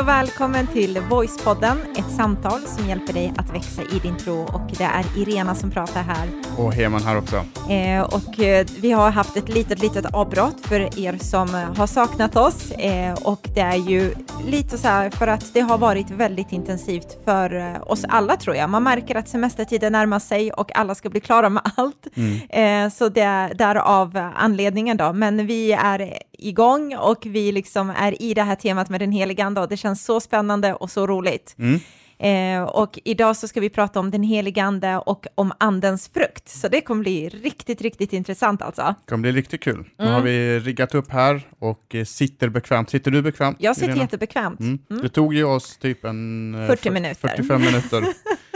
Hej och välkommen till Voicepodden, ett samtal som hjälper dig att växa i din tro. Och det är Irena som pratar här. Och Heman här också. Eh, och eh, vi har haft ett litet, litet avbrott för er som eh, har saknat oss. Eh, och det är ju lite så här för att det har varit väldigt intensivt för eh, oss alla tror jag. Man märker att semestertiden närmar sig och alla ska bli klara med allt. Mm. Så det är därav anledningen då. Men vi är igång och vi liksom är i det här temat med den heliga ande och det känns så spännande och så roligt. Mm. Eh, och idag så ska vi prata om den heliga ande och om andens frukt. Så det kommer bli riktigt, riktigt intressant alltså. Det kommer bli riktigt kul. Nu mm. har vi riggat upp här och eh, sitter bekvämt. Sitter du bekvämt? Jag sitter Irena? jättebekvämt. Mm. Mm. Det tog ju oss typ en 40 eh, minuter. 45 minuter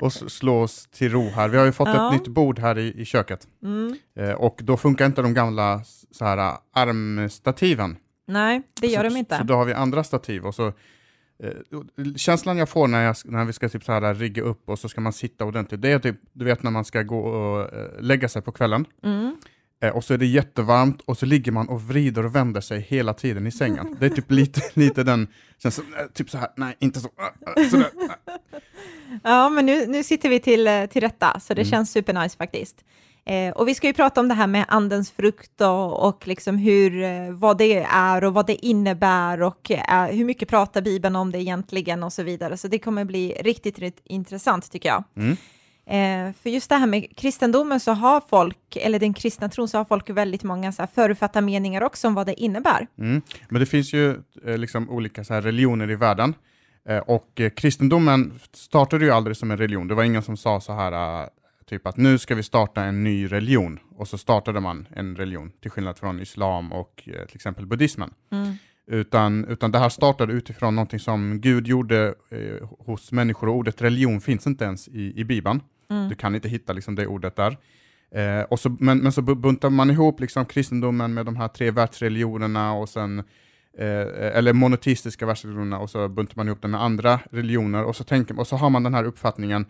och slå oss till ro här. Vi har ju fått ja. ett nytt bord här i, i köket mm. eh, och då funkar inte de gamla så här, armstativen. Nej, det gör så, de inte. Så då har vi andra stativ och så eh, känslan jag får när, jag, när vi ska typ så här rigga upp och så ska man sitta ordentligt, det är typ, du vet när man ska gå och eh, lägga sig på kvällen. Mm. Eh, och så är det jättevarmt och så ligger man och vrider och vänder sig hela tiden i sängen. Det är typ lite, lite den känslan, eh, typ så här, nej inte så, äh sådär. Ja, men nu, nu sitter vi till, eh, till rätta, så det mm. känns supernice faktiskt. Eh, och vi ska ju prata om det här med andens frukt och, och liksom hur, eh, vad det är och vad det innebär och eh, hur mycket pratar Bibeln om det egentligen och så vidare. Så det kommer bli riktigt, riktigt intressant tycker jag. Mm. Eh, för just det här med kristendomen så har folk, eller den kristna tron, så har folk väldigt många så här förutfattade meningar också om vad det innebär. Mm. Men det finns ju eh, liksom olika så här religioner i världen. Eh, och eh, kristendomen startade ju aldrig som en religion. Det var ingen som sa så här, uh, typ att nu ska vi starta en ny religion. Och så startade man en religion, till skillnad från islam och uh, till exempel buddhismen. Mm. Utan, utan det här startade utifrån någonting som Gud gjorde uh, hos människor, och ordet religion finns inte ens i, i Bibeln. Mm. Du kan inte hitta liksom, det ordet där. Eh, och så, men, men så buntar man ihop liksom, kristendomen med de här tre världsreligionerna och sen eh, eller monoteistiska världsreligionerna och så buntar man ihop det med andra religioner och så, tänker, och så har man den här uppfattningen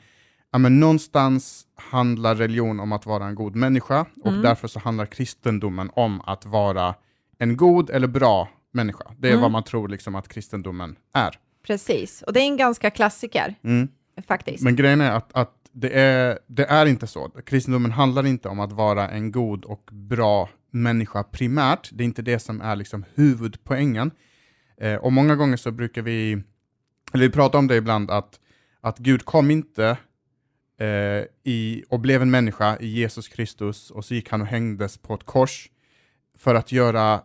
ja, men någonstans handlar religion om att vara en god människa och mm. därför så handlar kristendomen om att vara en god eller bra människa. Det är mm. vad man tror liksom att kristendomen är. Precis, och det är en ganska klassiker. Mm. Faktiskt. Men grejen är att, att det, är, det är inte så. Kristendomen handlar inte om att vara en god och bra människa primärt. Det är inte det som är liksom huvudpoängen. Eh, och många gånger så brukar vi, eller vi pratar om det ibland, att, att Gud kom inte eh, i, och blev en människa i Jesus Kristus och så gick han och hängdes på ett kors för att göra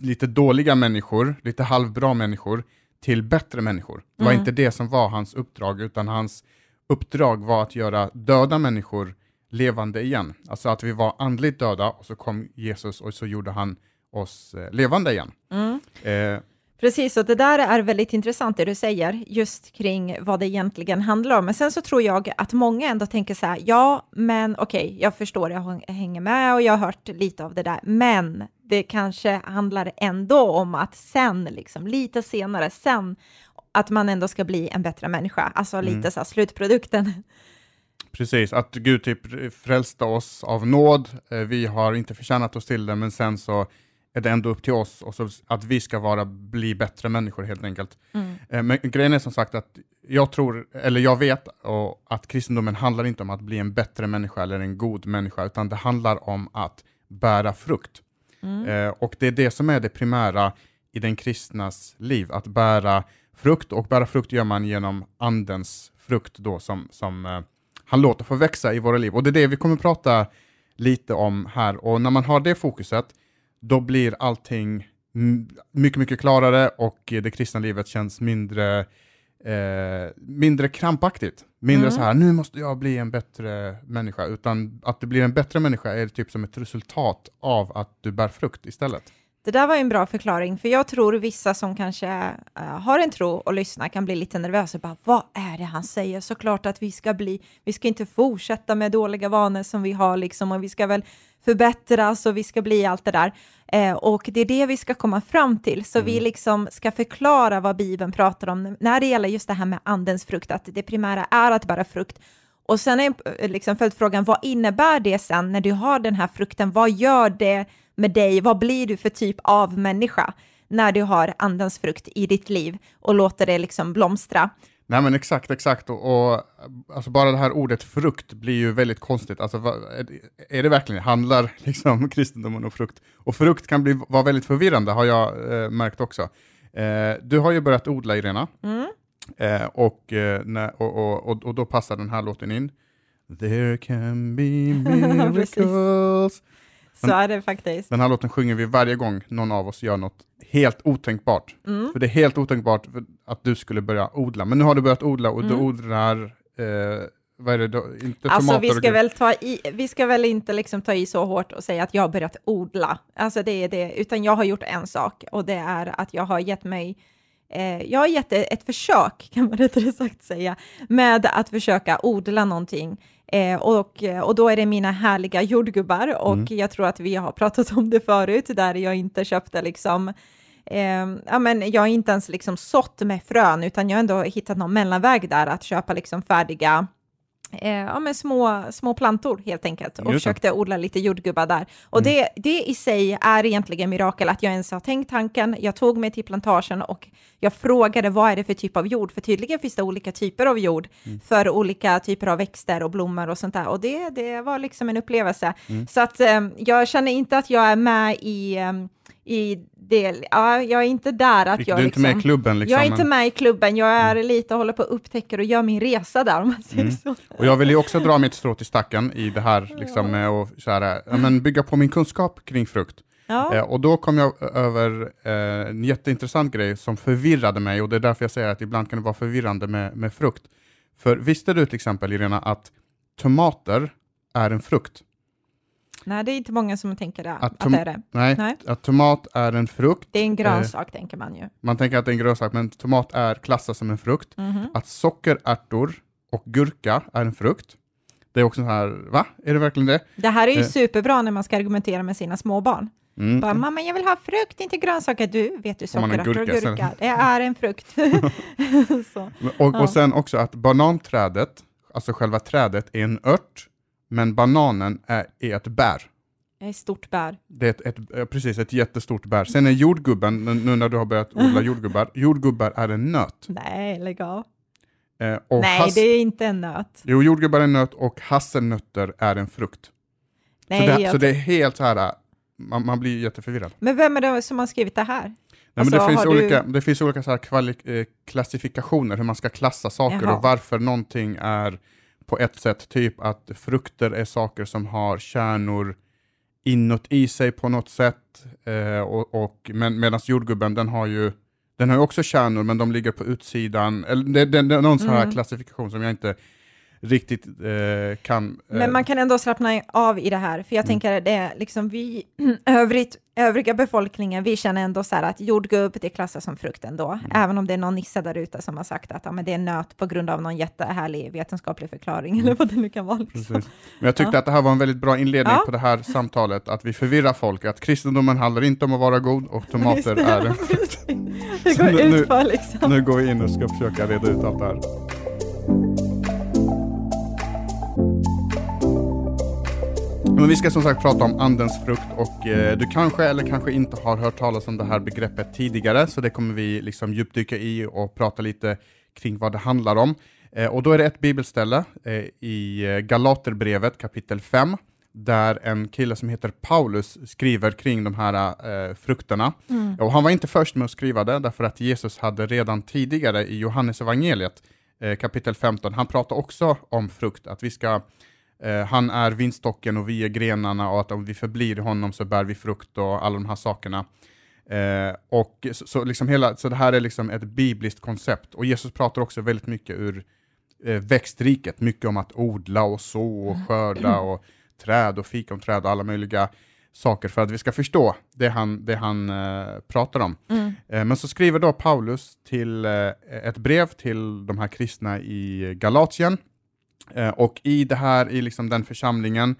lite dåliga människor, lite halvbra människor, till bättre människor. Det var mm. inte det som var hans uppdrag, utan hans uppdrag var att göra döda människor levande igen. Alltså att vi var andligt döda och så kom Jesus och så gjorde han oss eh, levande igen. Mm. Eh, Precis, och det där är väldigt intressant det du säger, just kring vad det egentligen handlar om. Men sen så tror jag att många ändå tänker så här, ja, men okej, okay, jag förstår, jag hänger med och jag har hört lite av det där, men det kanske handlar ändå om att sen, liksom, lite senare, sen, att man ändå ska bli en bättre människa, alltså mm. lite så här, slutprodukten. Precis, att Gud typ frälste oss av nåd, eh, vi har inte förtjänat oss till det, men sen så är det ändå upp till oss och så att vi ska vara, bli bättre människor helt enkelt. Mm. Eh, men grejen är som sagt att jag tror, eller jag vet och, att kristendomen handlar inte om att bli en bättre människa eller en god människa, utan det handlar om att bära frukt. Mm. Eh, och det är det som är det primära i den kristnas liv, att bära frukt, och bära frukt gör man genom andens frukt då som, som eh, han låter få växa i våra liv. Och det är det vi kommer prata lite om här. Och när man har det fokuset, då blir allting mycket, mycket klarare och det kristna livet känns mindre, eh, mindre krampaktigt. Mindre mm. så här, nu måste jag bli en bättre människa, utan att du blir en bättre människa är typ som ett resultat av att du bär frukt istället. Det där var en bra förklaring, för jag tror vissa som kanske uh, har en tro och lyssnar kan bli lite nervösa. Bara, vad är det han säger? Såklart att vi ska bli, vi ska inte fortsätta med dåliga vanor som vi har liksom, och vi ska väl förbättras och vi ska bli allt det där. Uh, och det är det vi ska komma fram till, så mm. vi liksom ska förklara vad Bibeln pratar om när det gäller just det här med andens frukt, att det primära är att bära frukt. Och sen är eh, liksom följdfrågan, vad innebär det sen när du har den här frukten? Vad gör det med dig, vad blir du för typ av människa? när du har andens frukt i ditt liv och låter det liksom blomstra. Nej men exakt, exakt. Och, och, alltså bara det här ordet frukt blir ju väldigt konstigt. Alltså, är det verkligen, handlar liksom kristendomen om frukt? Och frukt kan bli, vara väldigt förvirrande har jag eh, märkt också. Eh, du har ju börjat odla Irena, Mm. Eh, och, eh, när, och, och, och, då passar den här låten in. There can be miracles. Så är det faktiskt. Den här låten sjunger vi varje gång någon av oss gör något helt otänkbart. Mm. För det är helt otänkbart att du skulle börja odla. Men nu har du börjat odla och du Mm. odlar, eh, vad är det då? Inte Alltså vi ska, väl ta i, vi ska väl inte liksom ta i så hårt och säga att jag har börjat odla. Alltså det är det, utan jag har gjort en sak och det är att jag har gett mig jag har gett ett försök, kan man rättare sagt säga, med att försöka odla någonting. Eh, och, och då är det mina härliga jordgubbar och Mm. jag tror att vi har pratat om det förut, där jag inte köpte liksom Eh, ja, men jag har inte ens liksom sått med frön, utan jag har ändå hittat någon mellanväg där, att köpa liksom färdiga eh, ja, men små, små plantor helt enkelt och försökte odla lite jordgubbar där. Och Mm. det, det i sig är egentligen mirakel att jag ens har tänkt tanken. Jag tog mig till plantagen och jag frågade vad är det för typ av jord? För tydligen finns det olika typer av jord Mm. för olika typer av växter och blommor och sånt där. Och det, det var liksom en upplevelse. Mm. Så att eh, jag känner inte att jag är med i, eh, i det, ja, jag är inte där att Du jag är inte med i liksom, klubben liksom. jag är inte med i klubben, jag är lite och håller på och upptäcker och gör min resa där om man säger Mm. så. Och jag vill ju också dra mitt strå till stacken i det här, liksom, med att så här, ja, men bygga på min kunskap kring frukt. Ja. Eh, och då kom jag över eh, en jätteintressant grej som förvirrade mig och det är därför jag säger att ibland kan det vara förvirrande med, med frukt. För visste du till exempel, Irena, att tomater är en frukt? Nej, det är inte många som tänker det, Att att, det är det. Nej, Nej. att tomat är en frukt. Det är en grönsak, tänker man ju. Man tänker att det är en grönsak, men tomat är klassad som en frukt. Mhm. Att sockerärtor och gurka är en frukt. Det är också så här, va? Är det verkligen det? Det här är ju Eh. superbra när man ska argumentera med sina småbarn. Mm. Bara, mamma, jag vill ha frukt, inte grönsaker. Du, vet du, sockerärtor och gurka, det är en frukt. så. Och, Ja. och sen också att bananträdet, alltså själva trädet, är en ört, men bananen är, är ett bär. Ett stort bär. Det är ett, ett, precis, ett jättestort bär. Sen är jordgubben, nu- när du har börjat odla jordgubbar, jordgubbar är en nöt. Nej, lägg av. Eh, Nej, hass- det är inte en nöt. Jo, jordgubbar är en nöt och hasselnötter är en frukt. Nej, så, det, jag- så det är helt så här, äh, man, man blir jätteförvirrad. Men vem är det som har skrivit det här? Nej, Alltså, men det, finns har du- olika, det finns olika så här kvali- eh, klassifikationer, hur man ska klassa saker Jaha. och varför någonting är på ett sätt, typ att frukter är saker som har kärnor inuti sig på något sätt, eh, och, och, men, medan jordgubben den har ju den har också kärnor, men de ligger på utsidan. Eller det, det, det är någon sån här Mm. klassifikation som jag inte riktigt eh, kan... eh, Men man kan ändå slappna av i det här, för jag Mm. tänker det är liksom vi, övrigt, övriga befolkningen, vi känner ändå så här att jordgubb, det klassas som frukt ändå, Mm. även om det är någon nisse där ute som har sagt att ja, men det är nöt på grund av någon jättehärlig vetenskaplig förklaring, eller vad det nu kan vara. Liksom. Mm. Men jag tyckte Ja. att det här var en väldigt bra inledning Ja. på det här samtalet, att vi förvirrar folk, att kristendomen handlar inte om att vara god och tomater det. är en det Så går nu- ut för liksom. Nu går vi in och ska försöka reda ut allt det här. Men vi ska som sagt prata om andens frukt och eh, du kanske eller kanske inte har hört talas om det här begreppet tidigare, så det kommer vi liksom djupdyka i och prata lite kring vad det handlar om. Eh, och då är det ett bibelställe eh, i eh, Galaterbrevet kapitel 5, där en kille som heter Paulus skriver kring de här eh, frukterna. Mm. Och han var inte först med att skriva det, därför att Jesus hade redan tidigare i Johannes evangeliet eh, kapitel 15, han pratar också om frukt, att vi ska, eh, han är vinstocken och vi är grenarna och att om vi förblir honom så bär vi frukt och alla de här sakerna. Eh, och så, så, liksom hela, så det här är liksom ett bibliskt koncept, och Jesus pratar också väldigt mycket ur eh, växtriket, mycket om att odla och så och skörda och träd och fikonträd och alla möjliga saker för att vi ska förstå det han, det han eh, pratar om. Mm. Eh, men så skriver då Paulus till eh, ett brev till de här kristna i Galatien och i det här, i liksom den församlingen,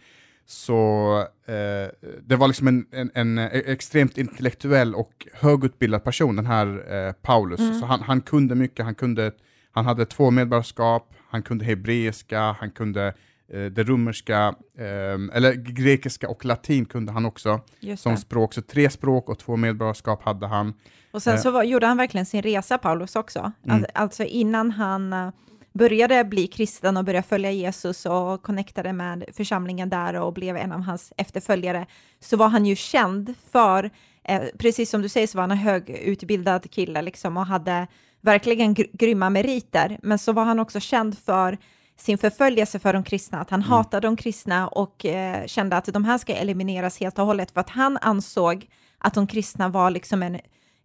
så eh, det var liksom en, en, en extremt intellektuell och högutbildad person, den här eh, Paulus. Mm. Så han, han kunde mycket, han, kunde, han hade två medborgarskap, han kunde hebreiska, han kunde eh, det romerska, eh, eller grekiska och latin kunde han också som språk, så tre språk och två medborgarskap hade han. Och sen Eh. så var, gjorde han verkligen sin resa, Paulus också. Mm. Al- Alltså innan han eh, började bli kristen och började följa Jesus och connectade med församlingen där och blev en av hans efterföljare, så var han ju känd för, eh, precis som du säger, så var han en högutbildad kille liksom och hade verkligen gr- grymma meriter, men så var han också känd för sin förföljelse för de kristna, att han Mm. hatade de kristna och eh, kände att de här ska elimineras helt och hållet, för att han ansåg att de kristna var liksom en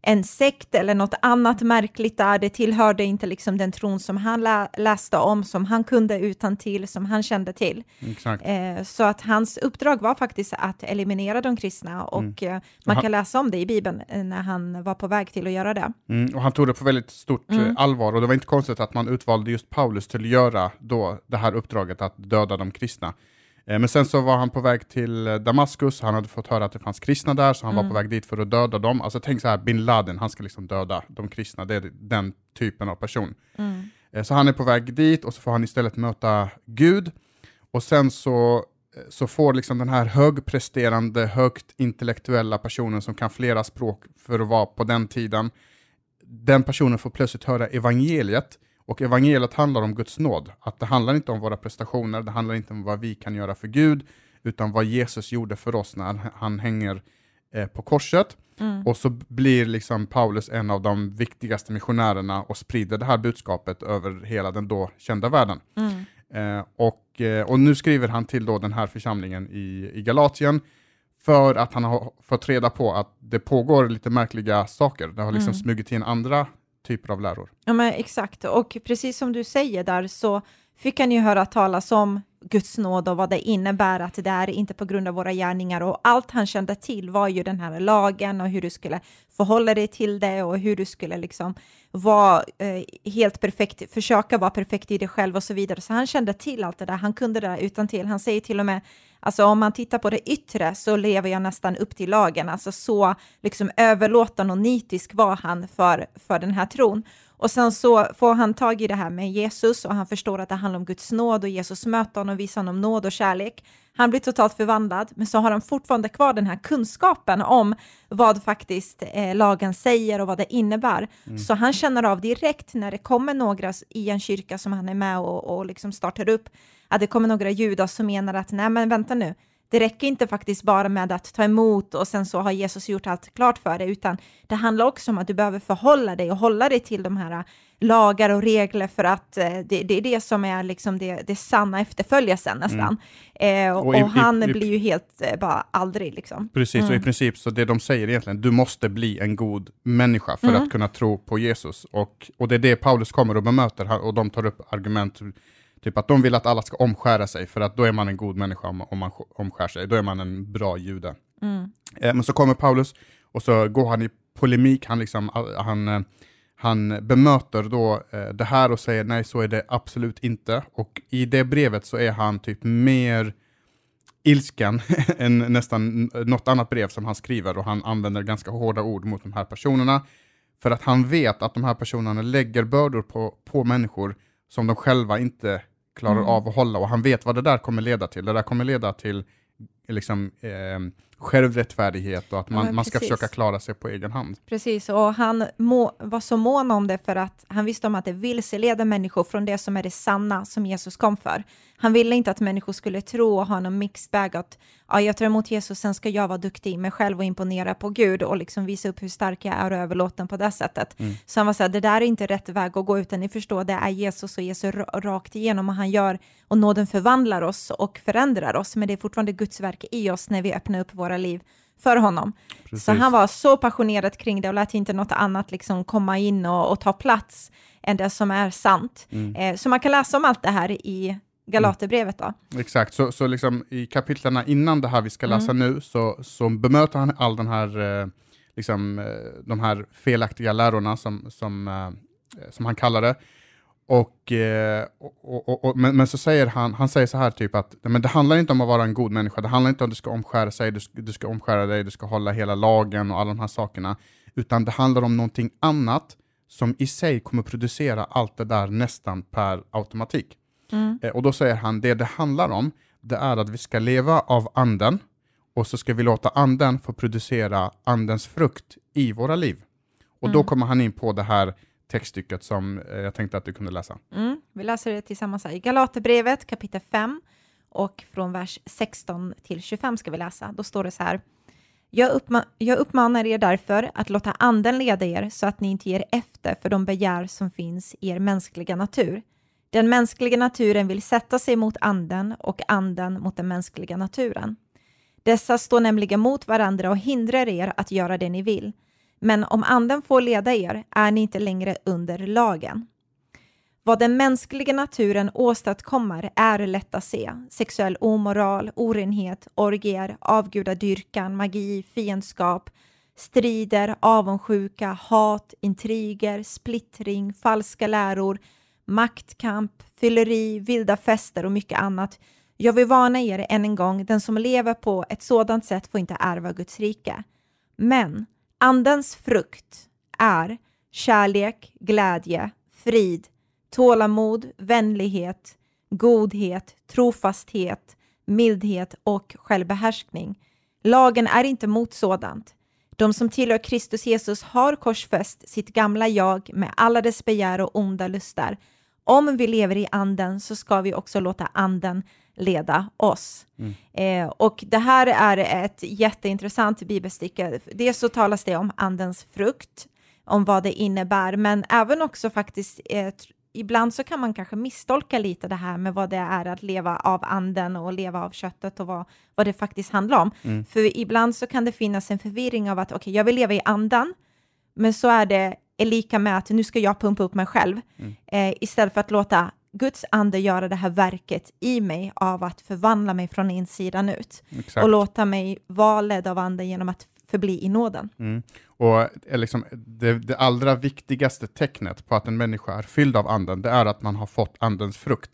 en sekt eller något annat märkligt där. Det tillhörde inte liksom den tron som han lä läste om, som han kunde utan till, som han kände till. Eh, så att hans uppdrag var faktiskt att eliminera de kristna och eh, man kan läsa om det i Bibeln eh, när han var på väg till att göra det. Mm, och han tog det på väldigt stort Mm. eh, allvar och det var inte konstigt att man utvalde just Paulus till att göra då det här uppdraget att döda de kristna. Eh, men sen så var han på väg till eh, Damaskus, han hade fått höra att det fanns kristna där, så han var Mm. på väg dit för att döda dem. Alltså tänk så här, bin Laden, han ska liksom döda de kristna, det är den typen av person. Mm. Eh, Så han är på väg dit och så får han istället möta Gud. Och sen så, så får liksom den här högpresterande, högt intellektuella personen som kan flera språk för att vara på den tiden, den personen får plötsligt höra evangeliet. Och evangeliet handlar om Guds nåd. Att det handlar inte om våra prestationer, det handlar inte om vad vi kan göra för Gud, utan vad Jesus gjorde för oss när han hänger eh, på korset. Mm. Och så blir liksom Paulus en av de viktigaste missionärerna och sprider det här budskapet över hela den då kända världen. Mm. Eh, och, eh, och nu skriver han till då den här församlingen i, i Galatien för att han har fått reda på att det pågår lite märkliga saker. Det har liksom Mm. smugit in andra typer av läror. Ja, men exakt. Och precis som du säger där så fick han ju höra talas om Guds nåd och vad det innebär att det är inte på grund av våra gärningar och allt han kände till var ju den här lagen och hur du skulle förhålla dig till det och hur du skulle liksom vara eh, helt perfekt, försöka vara perfekt i dig själv och så vidare. Så han kände till allt det där, han kunde det där utan till. Han säger till och med, alltså om man tittar på det yttre så lever jag nästan upp till lagen, alltså så liksom överlåtande och nitisk var han för, för den här tron. Och sen så får han tag i det här med Jesus och han förstår att det handlar om Guds nåd och Jesus möter honom och visar honom nåd och kärlek. Han blir totalt förvandlad, men så har han fortfarande kvar den här kunskapen om vad faktiskt eh, lagen säger och vad det innebär. Så han känner av direkt när det kommer några i en kyrka som han är med och, och liksom startar upp, att det kommer några judar som menar att nej men vänta nu, det räcker inte faktiskt bara med att ta emot och sen så har Jesus gjort allt klart för dig, utan det handlar också om att du behöver förhålla dig och hålla dig till de här lagar och regler för att eh, det, det är det som är liksom det, det sanna efterföljelsen nästan. Eh, och, Och i- och han i- blir ju helt eh, bara aldrig liksom. Precis, och i Mm. princip så det de säger egentligen, du måste bli en god människa för Mm. att kunna tro på Jesus. Och, och det är det Paulus kommer och bemöter här, och de tar upp argument, typ att de vill att alla ska omskära sig, för att då är man en god människa om, om man sk- omskär sig, då är man en bra jude. Mm. Eh, men så kommer Paulus och så går han i polemik, han, liksom, han, eh, han bemöter då eh, det här och säger nej, så är det absolut inte. Och i det brevet så är han typ mer ilsken än nästan något annat brev som han skriver och han använder ganska hårda ord mot de här personerna. För att han vet att de här personerna lägger bördor på, på människor som de själva inte klarar Mm. av att hålla och han vet vad det där kommer leda till. Det där kommer leda till liksom, eh, självrättfärdighet och att Ja, man, men man ska försöka klara sig på egen hand. Precis, och han må, var så mån om det för att han visste om att det vilseleder människor från det som är det sanna som Jesus kom för. Han ville inte att människor skulle tro och ha någon mixed bag att ja, jag tar emot Jesus, sen ska jag vara duktig i mig själv och imponera på Gud och liksom visa upp hur stark jag är och överlåten på det sättet. Mm. Så han var så här, det där är inte rätt väg att gå, utan ni förstår, det är Jesus och Jesus ra- rakt igenom och han gör, och nåden förvandlar oss och förändrar oss, men det är fortfarande Guds verk i oss när vi öppnar upp våra liv för honom. Precis. Så han var så passionerad kring det och lät inte något annat liksom komma in och, och ta plats än det som är sant. Mm. Eh, så man kan läsa om allt det här i Galaterbrevet då. Exakt, så, så liksom i kapitlerna innan det här vi ska läsa Mm. nu så, så bemöter han all den här, eh, liksom, eh, de här felaktiga lärorna som, som, eh, som han kallar det. Och, eh, och, och, och, men, men så säger han, han säger så här typ att men det handlar inte om att vara en god människa, det handlar inte om att du ska omskära sig, du ska, du ska omskära dig, du ska hålla hela lagen och alla de här sakerna, utan det handlar om någonting annat som i sig kommer producera allt det där nästan per automatik. Mm. Eh, och då säger han, det det handlar om, det är att vi ska leva av anden och så ska vi låta anden få producera andens frukt i våra liv. Och då Mm. kommer han in på det här textstycket som eh, jag tänkte att du kunde läsa. Mm. Vi läser det tillsammans här. i Galaterbrevet kapitel 5 och från vers 16 till 25 ska vi läsa. Då står det så här. Jag, uppma- jag uppmanar er därför att låta anden leda er så att ni inte ger efter för de begär som finns i er mänskliga natur. Den mänskliga naturen vill sätta sig mot anden och anden mot den mänskliga naturen. Dessa står nämligen mot varandra och hindrar er att göra det ni vill. Men om anden får leda er är ni inte längre under lagen. Vad den mänskliga naturen åstadkommer är lätt att se. Sexuell omoral, orenhet, orgier, avgudadyrkan, magi, fiendskap, strider, avundsjuka, hat, intriger, splittring, falska läror, maktkamp, fylleri, vilda fester och mycket annat. Jag vill varna er än en gång, den som lever på ett sådant sätt får inte ärva Guds rike. Men andens frukt är kärlek, glädje, frid, tålamod, vänlighet, godhet, trofasthet, mildhet och självbehärskning. Lagen är inte mot sådant. De som tillhör Kristus Jesus har korsfäst sitt gamla jag med alla dess begär och onda lustar. Om vi lever i anden så ska vi också låta anden leda oss. Eh, och det här är ett jätteintressant bibelstycke. Dels så talas det om andens frukt, om vad det innebär, men även också faktiskt eh, Ibland så kan man kanske misstolka lite det här med vad det är att leva av anden och leva av köttet och vad, vad det faktiskt handlar om. För ibland så kan det finnas en förvirring av att okej, jag vill leva i anden, men så är det är lika med att nu ska jag pumpa upp mig själv eh, istället för att låta Guds ande göra det här verket i mig av att förvandla mig från insidan ut Exakt. och låta mig vara ledd av anden genom att förbli i nåden. Mm. Och eh, liksom, det, det allra viktigaste tecknet på att en människa är fylld av anden, det är att man har fått andens frukt.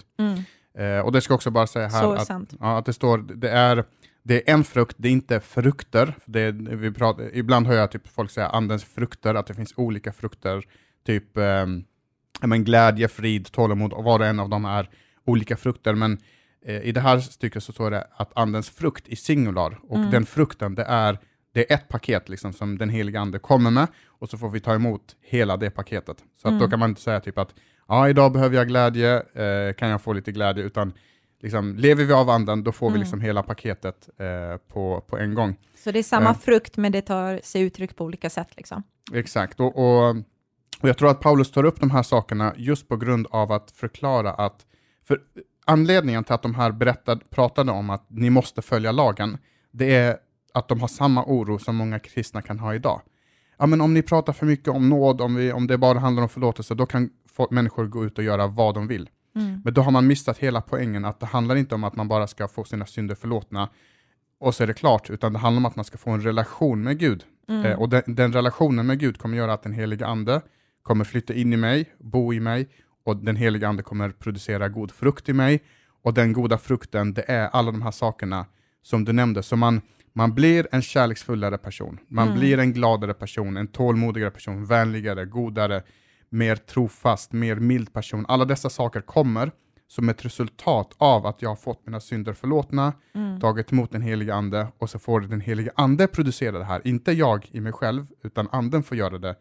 Eh, och det ska också bara säga här Så att, ja, att det står, det är, det är en frukt, det är inte frukter. Det vi pratar, ibland hör jag typ folk säga andens frukter, att det finns olika frukter, typ ja, men glädje, frid, tålamod, och var och en av dem är olika frukter. Men eh, i det här stycket så står det att andens frukt i singular, och Mm. den frukten, det är, det är ett paket liksom, som den heliga ande kommer med, och så får vi ta emot hela det paketet. Så att då Mm. kan man inte säga typ att ja, idag behöver jag glädje, eh, kan jag få lite glädje, utan liksom, lever vi av anden, då får vi Mm. liksom hela paketet eh, på, på en gång. Så det är samma Ja. frukt, men det tar sig uttryck på olika sätt. Liksom. Exakt, och, och, och jag tror att Paulus tar upp de här sakerna just på grund av att förklara att, för anledningen till att de här berättade, pratade om att ni måste följa lagen, det är att de har samma oro som många kristna kan ha idag. Ja, men om ni pratar för mycket om nåd, om, vi, om det bara handlar om förlåtelse, då kan människor gå ut och göra vad de vill. Mm. Men då har man missat hela poängen, att det handlar inte om att man bara ska få sina synder förlåtna och så är det klart, utan det handlar om att man ska få en relation med Gud. Mm. Eh, och den, den relationen med Gud kommer göra att den heliga ande kommer flytta in i mig, bo i mig, och den heliga ande kommer producera god frukt i mig. Och den goda frukten, det är alla de här sakerna som du nämnde. Så man, man blir en kärleksfullare person, man Mm. blir en gladare person, en tålmodigare person, vänligare, godare, mer trofast, mer mild person. Alla dessa saker kommer som ett resultat av att jag har fått mina synder förlåtna, Mm. tagit emot den heliga ande och så får den heliga ande producera det här. Inte jag i mig själv, utan anden får göra det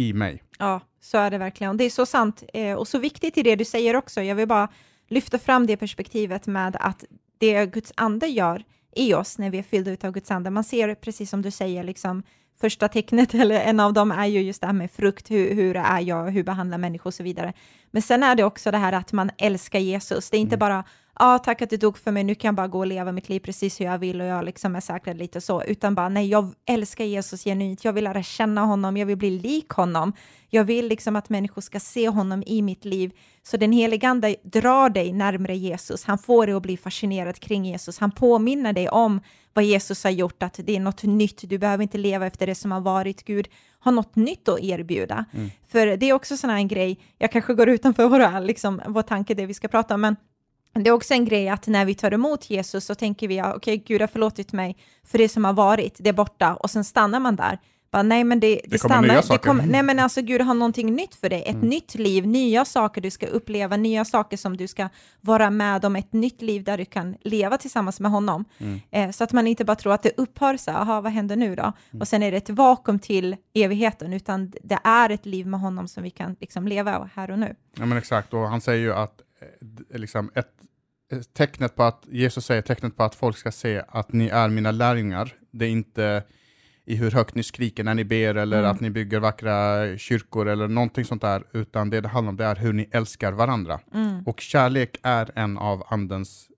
i mig. Ja, så är det verkligen. Det är så sant eh, och så viktigt i det du säger också. Jag vill bara lyfta fram det perspektivet med att det Guds ande gör i oss när vi är fyllda av Guds ande. Man ser, precis som du säger, liksom, första tecknet, eller en av dem är ju just det här med frukt, hur, hur är jag, hur behandlar människor och så vidare. Men sen är det också det här att man älskar Jesus. Det är inte bara, ja, tack att du dog för mig, nu kan jag bara gå och leva mitt liv precis hur jag vill och jag liksom är säkrad lite så, utan bara, nej, jag älskar Jesus genuint, jag vill lära känna honom, jag vill bli lik honom, jag vill liksom att människor ska se honom i mitt liv. Så den helige Ande drar dig närmre Jesus, han får dig att bli fascinerad kring Jesus, han påminner dig om vad Jesus har gjort, att det är något nytt, du behöver inte leva efter det som har varit, Gud har något nytt att erbjuda. För det är också sån här en grej, jag kanske går utanför våra, liksom, vår tanke, det vi ska prata om, men det är också en grej att när vi tar emot Jesus så tänker vi, ja, okej, Gud har förlåtit mig för det som har varit, det är borta, och sen stannar man där. Bara, nej, men det, det, Det kommer stannar. nya saker. kommer, nej, men alltså Gud har någonting nytt för dig. Ett Mm. nytt liv, nya saker du ska uppleva, nya saker som du ska vara med om. Ett nytt liv där du kan leva tillsammans med honom. Mm. Eh, så att man inte bara tror att det upphör så aha, vad händer nu då? Mm. Och sen är det ett vakuum till evigheten, utan det är ett liv med honom som vi kan liksom leva här och nu. Ja, men exakt, och han säger ju att liksom ett, ett tecknet på att, Jesus säger tecknet på att folk ska se att ni är mina lärjungar, det är inte i hur högt ni skriker när ni ber eller Mm. att ni bygger vackra kyrkor eller någonting sånt där, utan det det handlar om det är hur ni älskar varandra. Mm, Och kärlek är en av andens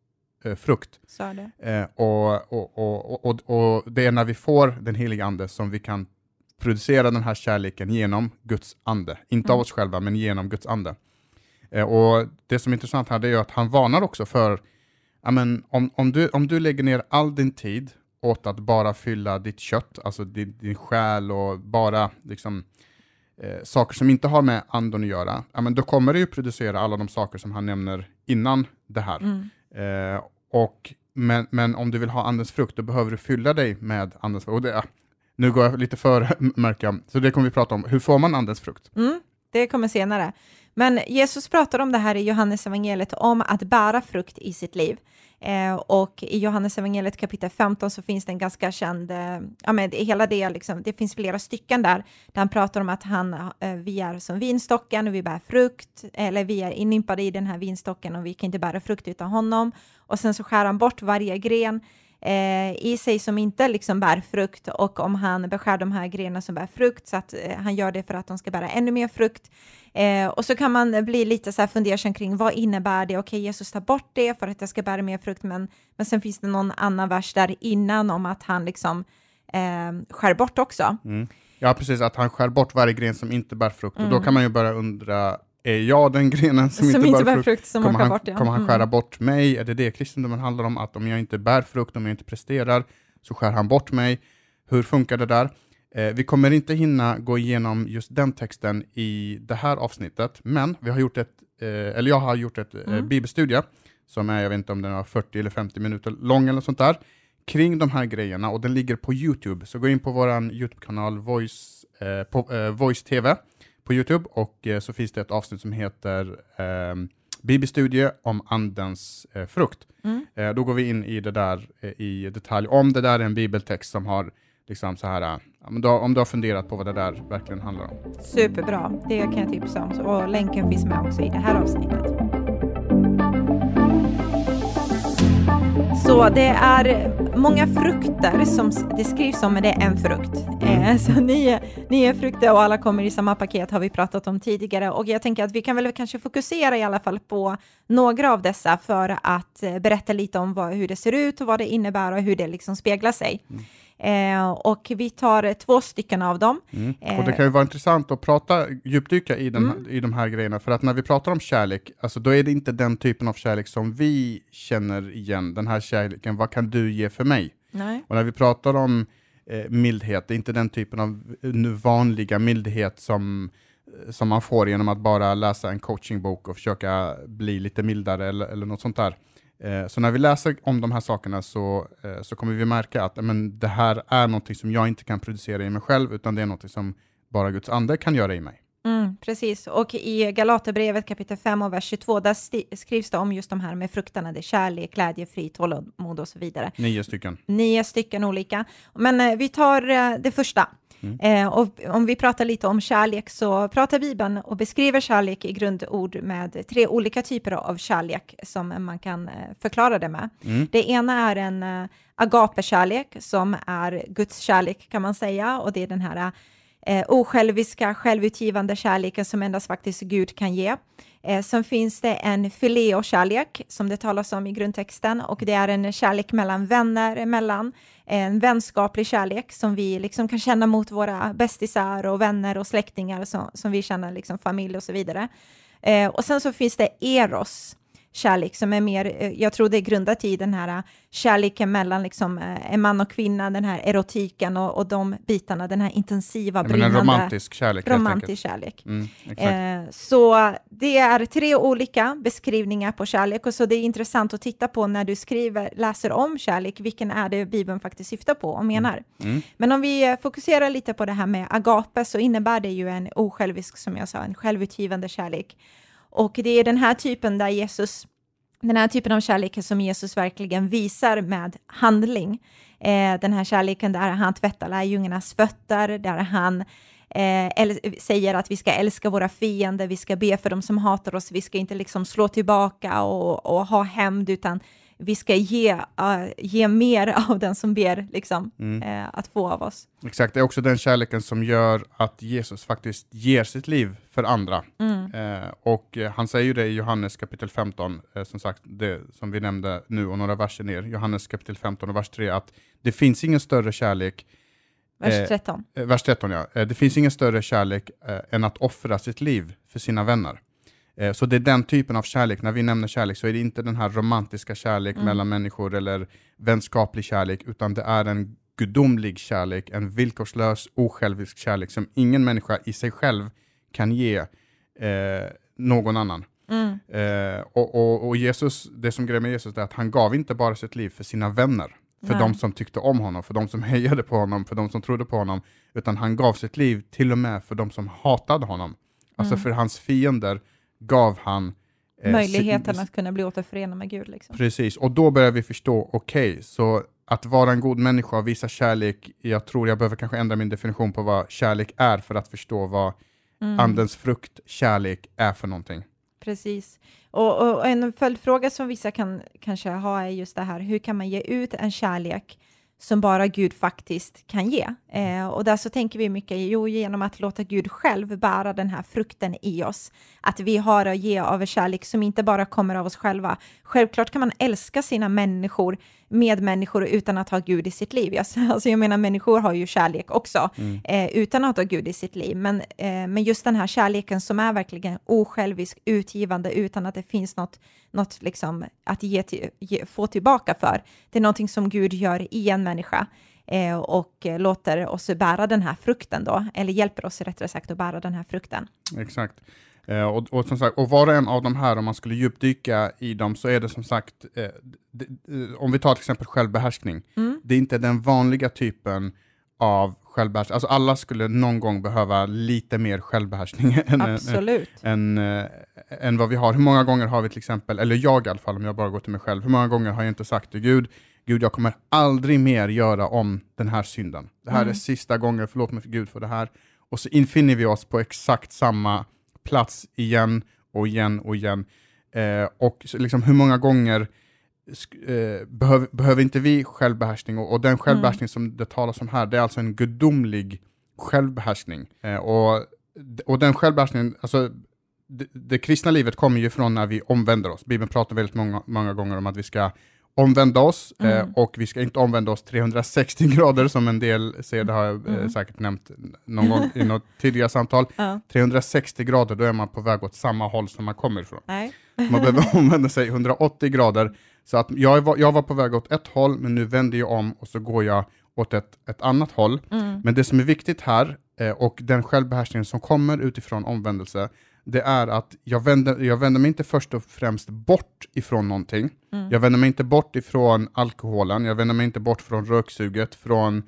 eh, frukt. så är det. Eh, och, och, och, och, det är när vi får den heliga ande som vi kan producera den här kärleken genom Guds ande. Inte av Mm. oss själva, men genom Guds ande. Eh, och det som är intressant här är att han varnar också för, ja, men, om, om, du, om du lägger ner all din tid åt att bara fylla ditt kött, alltså din, din själ och bara liksom, eh, saker som inte har med anden att göra, ja, men då kommer det ju producera alla de saker som han nämner innan det här. Mm. Eh, och, men, men om du vill ha andens frukt, då behöver du fylla dig med andens frukt. Och det, nu går jag lite före, märker jag. Så det kommer vi prata om. Hur får man andens frukt? Mm, det kommer senare. Men Jesus pratar om det här i Johannes evangeliet om att bära frukt i sitt liv. Eh, och i Johannes evangeliet kapitel 15 så finns det en ganska känd, eh, ja men det, hela det, liksom, det finns flera stycken där, där han pratar om att han, eh, vi är som vinstocken och vi bär frukt, eller vi är inympade i den här vinstocken och vi kan inte bära frukt utan honom. Och sen så skär han bort varje gren eh, i sig som inte liksom bär frukt och om han beskär de här grenarna som bär frukt så att eh, han gör det för att de ska bära ännu mer frukt. Eh, och så kan man bli lite så här fundersam kring vad innebär det? Okej, Jesus tar bort det för att jag ska bära mer frukt, men, men sen finns det någon annan vers där innan om att han liksom eh, skär bort också. Ja, precis. Att han skär bort varje gren som inte bär frukt. Och då Mm. kan man ju börja undra, är jag den grenen som, Som, inte bär frukt, som kommer han bort. Ja. kommer han Mm. skära bort mig? Är det det kristendomen handlar om? Att om jag inte bär frukt, om jag inte presterar, så skär han bort mig. Hur funkar det där? Eh, vi kommer inte hinna gå igenom just den texten i det här avsnittet, men vi har gjort ett, eh, eller jag har gjort ett eh, Mm. bibelstudie, som är, jag vet inte om den var 40 eller 50 minuter lång eller sånt där, kring de här grejerna och den ligger på Youtube. Så gå in på vår Youtube-kanal Voice, eh, på, eh, Voice TV på Youtube och eh, så finns det ett avsnitt som heter eh, Bibelstudie om andens eh, frukt. Mm. Eh, då går vi in i det där i detalj. Om det där är en bibeltext som har liksom så här, om du har funderat på vad det där verkligen handlar om. Superbra, det kan jag tipsa om. Och länken finns med också i det här avsnittet. Så det är många frukter som det skrivs om, men det är en frukt. Eh, så nio, nio frukter och alla kommer i samma paket har vi pratat om tidigare. Och jag tänker att vi kan väl kanske fokusera i alla fall på några av dessa för att eh, berätta lite om vad, hur det ser ut och vad det innebär och hur det liksom speglar sig. Eh, och vi tar eh, två stycken av dem. Mm. Eh. Och det kan ju vara intressant att prata, djupdyka i, den, Mm. i de här grejerna, för att när vi pratar om kärlek, alltså då är det inte den typen av kärlek som vi känner igen, den här kärleken, vad kan du ge för mig? Nej. Och när vi pratar om eh, mildhet, det är inte den typen av eh, vanliga mildhet som, eh, som man får genom att bara läsa en coachingbok och försöka bli lite mildare eller, eller något sånt där. Eh, så när vi läser om de här sakerna så, eh, så kommer vi märka att men, det här är något som jag inte kan producera i mig själv, utan det är något som bara Guds ande kan göra i mig. Mm, precis, och i Galaterbrevet kapitel 5 och vers 22, där skrivs det om just de här med frukterna, det är kärlek, glädje, frid, tålamod och så vidare. Nio stycken. Nio stycken olika. Men eh, vi tar eh, det första. Mm. Eh, och om vi pratar lite om kärlek så pratar Bibeln och beskriver kärlek i grundord med tre olika typer av kärlek som man kan eh, förklara det med. Mm. Det ena är en uh, agape-kärlek som är Guds kärlek kan man säga och det är den här eh, osjälviska, självutgivande kärleken som endast faktiskt Gud kan ge. Eh, sen finns det en fileo-kärlek som det talas om i grundtexten och det är en kärlek mellan vänner emellan, en vänskaplig kärlek som vi liksom kan känna mot våra bästisar och vänner och släktingar som, som vi känner liksom familj och så vidare. Eh, och sen så finns det eros kärlek som är mer, eh, jag tror det är grundat i den här eh, kärleken mellan liksom, eh, en man och kvinna, den här erotiken och, och de bitarna, den här intensiva, brinnande... En romantisk kärlek. Romantisk kärlek. Mm, eh, så det är tre olika beskrivningar på kärlek och så det är intressant att titta på när du skriver, läser om kärlek, vilken är det Bibeln faktiskt syftar på och menar. Mm. Mm. Men om vi fokuserar lite på det här med agape så innebär det ju en osjälvisk, som jag sa, en självutgivande kärlek. Och det är den här typen där Jesus, den här typen av kärlek som Jesus verkligen visar med handling. Eh, den här kärleken där han tvättar lärjungarnas fötter, där han eh, säger att vi ska älska våra fiender, vi ska be för dem som hatar oss, vi ska inte liksom slå tillbaka och, och ha hämnd, utan vi ska ge, uh, ge mer av den som ber liksom, mm. uh, att få av oss. Exakt, det är också den kärleken som gör att Jesus faktiskt ger sitt liv för andra. Mm. Uh, och han säger ju det i Johannes kapitel 15, som sagt, det som vi nämnde nu och några verser ner, Johannes kapitel 15 och vers 3, att det finns ingen större kärlek Vers 13. vers 13 ja. det finns ingen större kärlek än att offra sitt liv för sina vänner. Eh, så det är den typen av kärlek, när vi nämner kärlek så är det inte den här romantiska kärlek mm. mellan människor eller vänskaplig kärlek, utan det är en gudomlig kärlek, en villkorslös, osjälvisk kärlek som ingen människa i sig själv kan ge eh, någon annan. Mm. Eh, och, och, och, Jesus, det som grejen med Jesus är att han gav inte bara sitt liv för sina vänner, för Nej. de som tyckte om honom, för de som hejade på honom, för de som trodde på honom, utan han gav sitt liv till och med för de som hatade honom. Alltså mm. för hans fiender gav han eh, möjligheten att kunna bli återförenad med Gud. Liksom. Precis, och då börjar vi förstå, okej, okay, så att vara en god människa och visa kärlek, jag tror jag behöver kanske ändra min definition på vad kärlek är för att förstå vad mm. andens frukt, kärlek, är för någonting. Precis. Och, och, en följdfråga som vissa kan kanske ha är just det här, hur kan man ge ut en kärlek som bara Gud faktiskt kan ge. Eh, och där så tänker vi mycket, jo, genom att låta Gud själv bära den här frukten i oss. Att vi har att ge av kärlek som inte bara kommer av oss själva. Självklart kan man älska sina människor, medmänniskor utan att ha Gud i sitt liv. Alltså, jag menar, människor har ju kärlek också, mm. eh, utan att ha Gud i sitt liv. Men, eh, men just den här kärleken som är verkligen osjälvisk, utgivande, utan att det finns något, något liksom att ge, ge, få tillbaka för. Det är någonting som Gud gör i en människa eh, och låter oss bära den här frukten då, eller hjälper oss rättare sagt att bära den här frukten. Exakt. Eh, och, och, som sagt, och var och en av de här, om man skulle djupdyka i dem, så är det som sagt, eh, det, eh, om vi tar till exempel självbehärskning, mm. det är inte den vanliga typen av självbehärskning. Alltså alla skulle någon gång behöva lite mer självbehärskning än, Absolut. än, än, än, vad vi har. Hur många gånger har vi till exempel, eller jag i alla fall, om jag bara går till mig själv, hur många gånger har jag inte sagt till Gud, Gud, jag kommer aldrig mer göra om den här synden. Det här mm. är sista gången, förlåt mig för Gud för det här. Och så infinner vi oss på exakt samma plats igen och igen och igen. Eh, och liksom, hur många gånger eh, behöver, behöver inte vi självbehärskning? Och, och den självbehärskning mm. som det talas om här, det är alltså en gudomlig självbehärskning. Eh, och, och den självbehärskningen, alltså det, det, kristna livet kommer ju från när vi omvänder oss. Bibeln pratar väldigt många, många gånger om att vi ska omvända oss eh, mm. eh, och vi ska inte omvända oss 360 grader som en del säger, det har jag eh, mm. säkert nämnt någon gång i något tidigare samtal. Ja. 360 grader, då är man på väg åt samma håll som man kommer ifrån. Nej. Man behöver omvända sig 180 grader. Så att jag var, jag var på väg åt ett håll, men nu vänder jag om och så går jag åt ett, ett annat håll. Mm. Men det som är viktigt här, eh, och den självbehärskning som kommer utifrån omvändelse, det är att jag vänder, jag vänder mig inte först och främst bort ifrån någonting. Mm. Jag vänder mig inte bort ifrån alkoholen, jag vänder mig inte bort från röksuget, från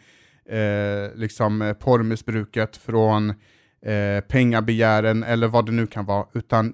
eh, liksom, eh, porrmissbruket, från eh, pengabegären eller vad det nu kan vara, utan, eh,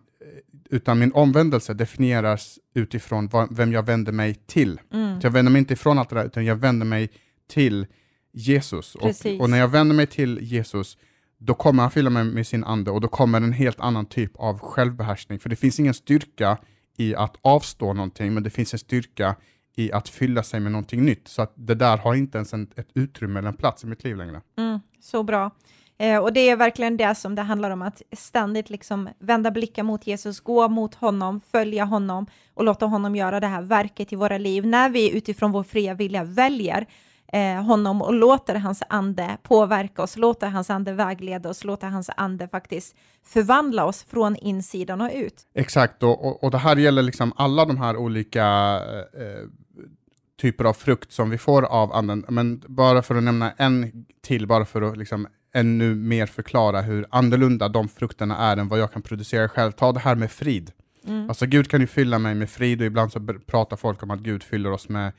utan min omvändelse definieras utifrån vad, vem jag vänder mig till. Mm. Jag vänder mig inte ifrån allt det där, utan jag vänder mig till Jesus. Och, och, när jag vänder mig till Jesus då kommer han fylla mig med sin ande och då kommer en helt annan typ av självbehärskning. För det finns ingen styrka i att avstå någonting, men det finns en styrka i att fylla sig med någonting nytt. Så att det där har inte ens en, ett utrymme eller en plats i mitt liv längre. Mm, så bra. Eh, och det är verkligen det som det handlar om, att ständigt liksom vända blicken mot Jesus, gå mot honom, följa honom och låta honom göra det här verket i våra liv. När vi utifrån vår fria vilja väljer eh, honom och låter hans ande påverka oss, låter hans ande vägleda oss, låter hans ande faktiskt förvandla oss från insidan och ut. Exakt, och, och, och det här gäller liksom alla de här olika eh, typer av frukt som vi får av anden. Men bara för att nämna en till, bara för att liksom ännu mer förklara hur annorlunda de frukterna är än vad jag kan producera själv. Ta det här med frid. Mm. Alltså Gud kan ju fylla mig med frid och ibland så pratar folk om att Gud fyller oss med,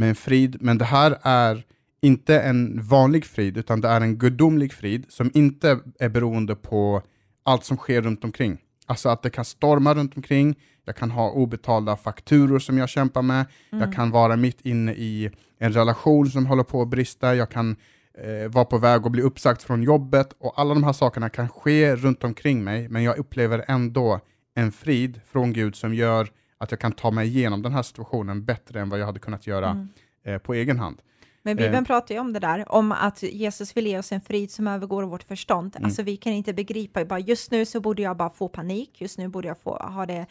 med en frid, men det här är inte en vanlig frid, utan det är en gudomlig frid som inte är beroende på allt som sker runt omkring. Alltså att det kan storma runt omkring, jag kan ha obetalda fakturor som jag kämpar med, mm. jag kan vara mitt inne i en relation som håller på att brista, jag kan eh, vara på väg att bli uppsagt från jobbet och alla de här sakerna kan ske runt omkring mig, men jag upplever ändå en frid från Gud som gör att jag kan ta mig igenom den här situationen bättre än vad jag hade kunnat göra mm. eh, på egen hand. Men Bibeln eh. pratar ju om det där, om att Jesus vill ge oss en frid som övergår vårt förstånd. Mm. Alltså vi kan inte begripa, bara just nu så borde jag bara få panik, just nu borde jag få ha det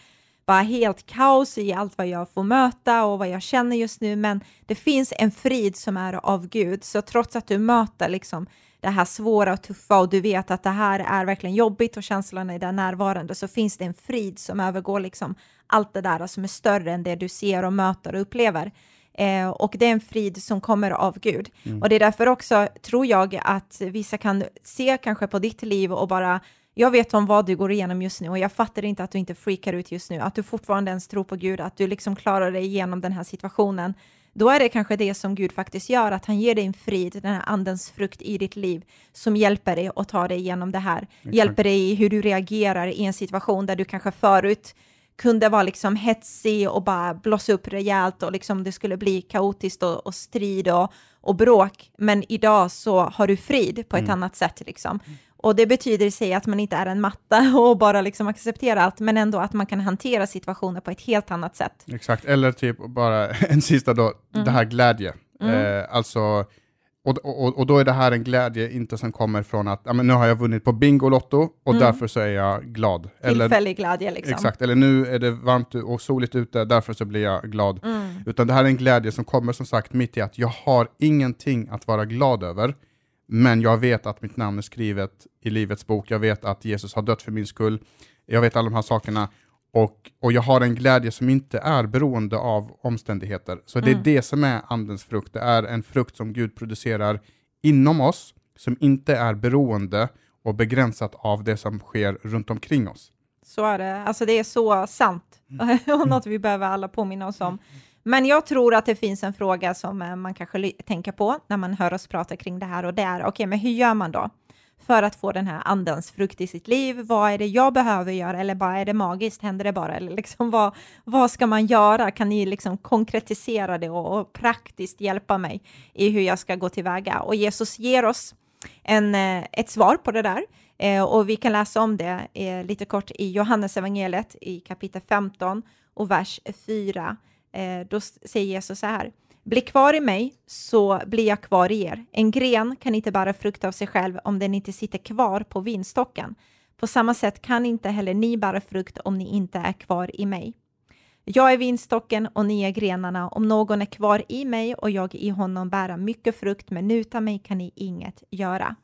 bara helt kaos i allt vad jag får möta och vad jag känner just nu, men det finns en frid som är av Gud, så trots att du möter liksom det här svåra och tuffa och du vet att det här är verkligen jobbigt och känslorna är där närvarande så finns det en frid som övergår liksom allt det där som är större än det du ser och möter och upplever. Eh, och det är en frid som kommer av Gud. Mm. Och det är därför också, tror jag, att vissa kan se kanske på ditt liv och bara jag vet om vad du går igenom just nu och jag fattar inte att du inte freakar ut just nu, att du fortfarande ens tror på Gud, att du liksom klarar dig igenom den här situationen. Då är det kanske det som Gud faktiskt gör, att han ger dig en frid, den här andens frukt i ditt liv, som hjälper dig att ta dig igenom det här. Exakt. Hjälper dig i hur du reagerar i en situation där du kanske förut kunde vara liksom hetsig och bara blossa upp rejält och liksom det skulle bli kaotiskt och, och strid och, och bråk. Men idag så har du frid på ett mm. annat sätt liksom. Och det betyder i sig att man inte är en matta och bara liksom accepterar allt, men ändå att man kan hantera situationer på ett helt annat sätt. Exakt, eller typ bara en sista då, mm. det här glädje. Mm. Eh, alltså, och, och, och då är det här en glädje inte som kommer från att ja, men nu har jag vunnit på Bingolotto och mm. därför så är jag glad. Tillfällig glädje liksom. Exakt, eller nu är det varmt och soligt ute, därför så blir jag glad. Mm. Utan det här är en glädje som kommer som sagt mitt i att jag har ingenting att vara glad över, men jag vet att mitt namn är skrivet i Livets bok, jag vet att Jesus har dött för min skull, jag vet alla de här sakerna, och, och jag har en glädje som inte är beroende av omständigheter. Så det är mm. det som är andens frukt, det är en frukt som Gud producerar inom oss, som inte är beroende och begränsat av det som sker runt omkring oss. Så är det, alltså det är så sant, mm. och något vi behöver alla påminna oss om. Men jag tror att det finns en fråga som eh, man kanske tänker på när man hör oss prata kring det här och det är, okej, okay, men hur gör man då för att få den här andens frukt i sitt liv? Vad är det jag behöver göra eller bara är det magiskt? Händer det bara? Eller liksom, vad, vad ska man göra? Kan ni liksom konkretisera det och, och praktiskt hjälpa mig i hur jag ska gå tillväga? Och Jesus ger oss en, eh, ett svar på det där. Eh, och vi kan läsa om det eh, lite kort i Johannes evangeliet i kapitel 15 och vers 4 eh, då säger Jesus så här. Bli kvar i mig, så blir jag kvar i er. En gren kan inte bära frukt av sig själv om den inte sitter kvar på vinstocken. På samma sätt kan inte heller ni bära frukt om ni inte är kvar i mig. Jag är vinstocken och ni är grenarna. Om någon är kvar i mig och jag i honom bära mycket frukt, men utan mig kan ni inget göra.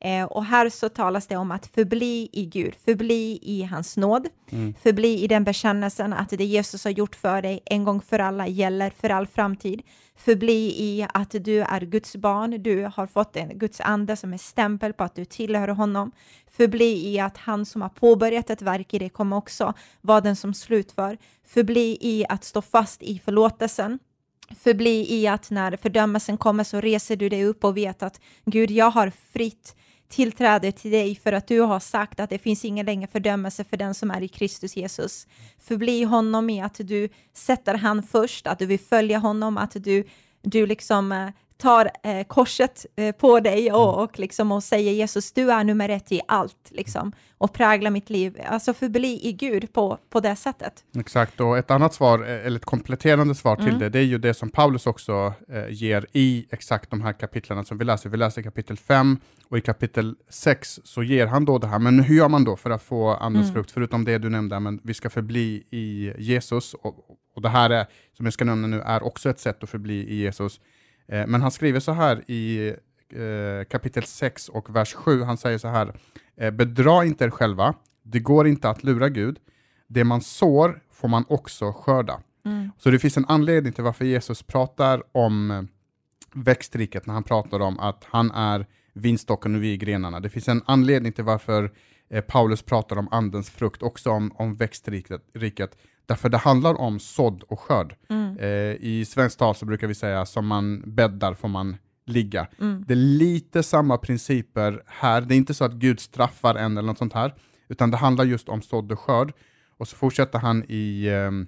Eh, och här så talas det om att förbli i Gud, förbli i hans nåd, mm. förbli i den bekännelsen att det Jesus har gjort för dig en gång för alla gäller för all framtid. Förbli i att du är Guds barn, du har fått en Guds ande som är stämpel på att du tillhör honom. Förbli i att han som har påbörjat ett verk i dig kommer också vara den som slutför. Förbli i att stå fast i förlåtelsen förbli i att när fördömelsen kommer så reser du dig upp och vet att Gud, jag har fritt tillträde till dig för att du har sagt att det finns ingen längre fördömelse för den som är i Kristus Jesus. Förbli honom i att du sätter han först, att du vill följa honom, att du, du liksom eh, tar eh, korset eh, på dig och, mm. och, liksom, och säger Jesus, du är nummer ett i allt, liksom, och präglar mitt liv. Alltså förbli i Gud på, på det sättet. Exakt, och ett annat svar, eh, eller ett kompletterande svar till mm. det, det är ju det som Paulus också eh, ger i exakt de här kapitlen som vi läser. Vi läser kapitel 5 och i kapitel 6 så ger han då det här, men hur gör man då för att få andens mm. frukt, förutom det du nämnde, men vi ska förbli i Jesus, och, och det här är, som jag ska nämna nu, är också ett sätt att förbli i Jesus men han skriver så här i eh, kapitel 6 och vers 7, han säger så här, eh, bedra inte er själva, det går inte att lura Gud, det man sår får man också skörda. Mm. Så det finns en anledning till varför Jesus pratar om eh, växtriket när han pratar om att han är vinstocken och vi är grenarna. Det finns en anledning till varför eh, Paulus pratar om andens frukt, också om, om växtriket. Därför det handlar om sådd och skörd. Mm. Eh, I svenskt tal så brukar vi säga som man bäddar får man ligga. Mm. Det är lite samma principer här. Det är inte så att Gud straffar en eller något sånt här, utan det handlar just om sådd och skörd. Och så fortsätter han i ehm,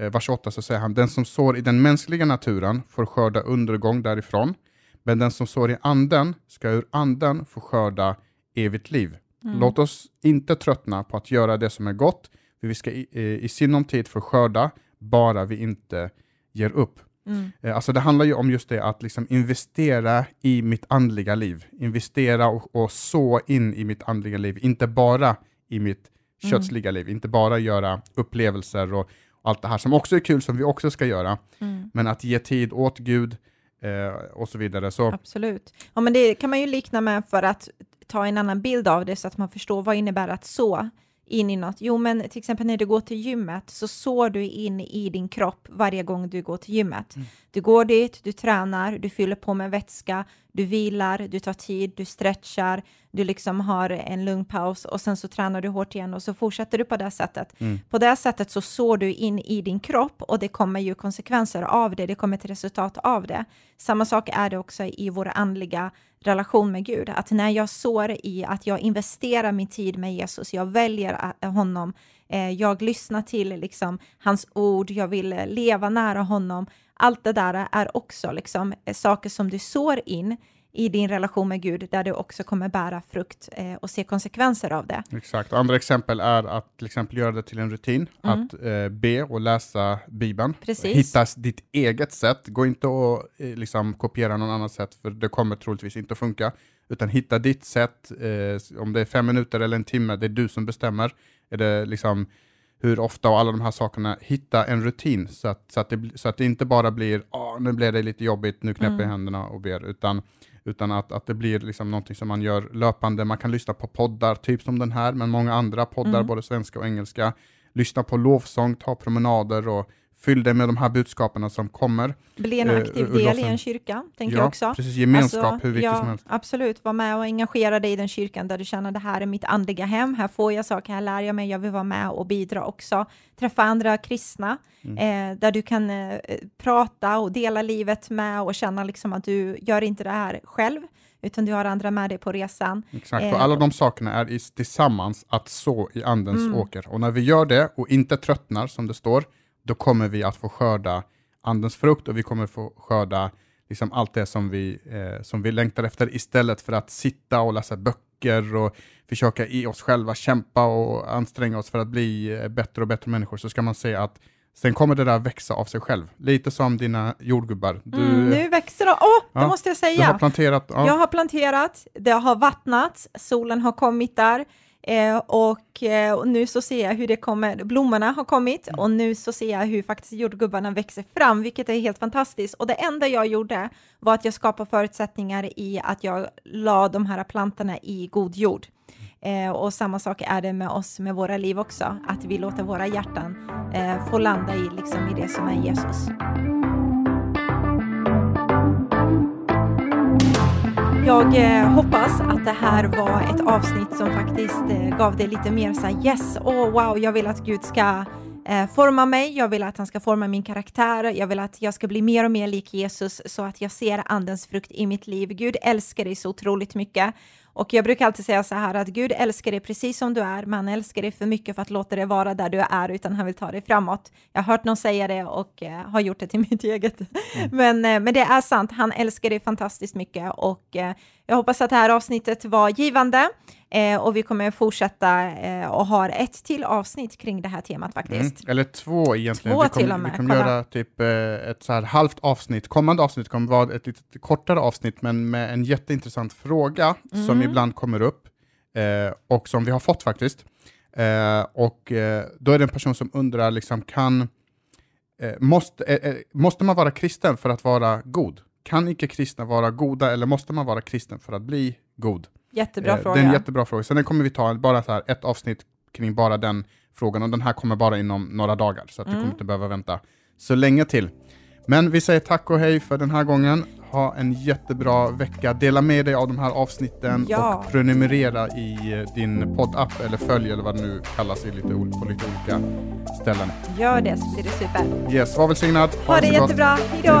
eh, vers 8 så säger han, den som sår i den mänskliga naturen får skörda undergång därifrån, men den som sår i anden ska ur anden få skörda evigt liv. Mm. Låt oss inte tröttna på att göra det som är gott, för vi ska i, eh, i sinom tid få skörda, bara vi inte ger upp. Mm. Eh, Alltså det handlar ju om just det att liksom investera i mitt andliga liv. Investera och, och så in i mitt andliga liv, inte bara i mitt Mm. kötsliga liv, inte bara göra upplevelser och allt det här som också är kul, som vi också ska göra, Mm. men att ge tid åt Gud eh, och så vidare. Så, Absolut. Ja, men det kan man ju likna med för att ta en annan bild av det så att man förstår vad innebär att så in i något. Jo, men till exempel när du går till gymmet så sår du in i din kropp varje gång du går till gymmet. Du går dit, du tränar, du fyller på med vätska, du vilar, du tar tid, du stretchar, du liksom har en lugn paus och sen så tränar du hårt igen och så fortsätter du på det sättet. På det sättet så sår du in i din kropp och det kommer ju konsekvenser av det, det kommer ett resultat av det. Samma sak är det också i vår andliga relation med Gud, att när jag sår i att jag investerar min tid med Jesus, jag väljer ä- honom, eh, jag lyssnar till liksom hans ord, jag vill eh, leva nära honom, allt det där är också liksom eh, saker som du sår in i din relation med Gud, där du också kommer bära frukt eh, och se konsekvenser av det. exakt. Andra exempel är att till exempel göra det till en rutin, att eh, be och läsa Bibeln. Precis. Hitta ditt eget sätt, gå inte och eh, liksom, kopiera någon annat sätt, för det kommer troligtvis inte att funka, utan hitta ditt sätt, eh, om det är fem minuter eller en timme, det är du som bestämmer. Är det liksom hur ofta och alla de här sakerna, hitta en rutin så att, så att, det, så att det inte bara blir nu blev det lite jobbigt, nu knäpper jag händerna och ber, utan, utan att, att det blir liksom någonting som man gör löpande. Man kan lyssna på poddar, typ som den här, men många andra poddar, både svenska och engelska. Lyssna på lovsång, ta promenader och fyll det med de här budskapen som kommer. Bli en Eh, aktiv ur del i en kyrka, tänker ja, jag också. precis. Gemenskap, Alltså, hur viktigt ja, som helst. Absolut, var med och engagera dig i den kyrkan där du känner det här är mitt andliga hem, här får jag saker, här lär jag mig, jag vill vara med och bidra också. Träffa andra kristna, Mm. eh, där du kan eh, prata och dela livet med och känna liksom att du gör inte det här själv, utan du har andra med dig på resan. Exakt, Eh, och alla de sakerna är i, tillsammans att så i andens Mm. åker. Och när vi gör det och inte tröttnar, som det står, då kommer vi att få skörda andens frukt och vi kommer få skörda liksom allt det som vi, eh, som vi längtar efter istället för att sitta och läsa böcker och försöka i oss själva kämpa och anstränga oss för att bli eh, bättre och bättre människor så ska man se att sen kommer det där växa av sig själv. Lite som dina jordgubbar. Du, Mm, nu växer det, åh, det Ja, måste jag du säga. har planterat, ja, Jag har planterat, det har vattnats, solen har kommit där eh, och, eh, och nu så ser jag hur det kommer, blommorna har kommit och nu så ser jag hur faktiskt jordgubbarna växer fram, vilket är helt fantastiskt. Och det enda jag gjorde var att jag skapade förutsättningar i att jag la de här plantorna i god jord. Eh, och samma sak är det med oss, med våra liv också, att vi låter våra hjärtan eh, få landa i, liksom, i det som är Jesus. Jag eh, hoppas att det här var ett avsnitt som faktiskt eh, gav dig lite mer så här, yes, oh wow, jag vill att Gud ska eh, forma mig, jag vill att han ska forma min karaktär, jag vill att jag ska bli mer och mer lik Jesus så att jag ser andens frukt i mitt liv. Gud älskar dig så otroligt mycket och jag brukar alltid säga så här att Gud älskar dig precis som du är, men han älskar dig för mycket för att låta dig vara där du är, utan han vill ta dig framåt. Jag har hört någon säga det och eh, har gjort det till mitt eget. Men, eh, men det är sant, han älskar dig fantastiskt mycket och eh, jag hoppas att det här avsnittet var givande eh, och vi kommer fortsätta eh, och ha ett till avsnitt kring det här temat Mm. faktiskt. Eller två egentligen. Två vi kommer, till och med, Vi kommer kolla. göra typ eh, ett så här halvt avsnitt. Kommande avsnitt kommer vara ett lite kortare avsnitt, men med en jätteintressant fråga som Mm. ibland kommer upp eh, och som vi har fått faktiskt. Eh, och eh, då är det en person som undrar, liksom, kan, måste, måste man vara kristen för att vara god? Kan icke-kristna vara goda eller måste man vara kristen för att bli god? Jättebra Eh, fråga. Det är en jättebra fråga. Sen kommer vi ta bara så här ett avsnitt kring bara den frågan och den här kommer bara inom några dagar så att du Mm. kommer inte behöva vänta så länge till. Men vi säger tack och hej för den här gången. Ha en jättebra vecka. Dela med dig av de här avsnitten Ja. och prenumerera i eh, din poddapp eller följ eller vad det nu kallas i lite, på lite olika ställen. Gör det så blir det super. Yes, var välsignad. Ha det så gott. jättebra. Hej då.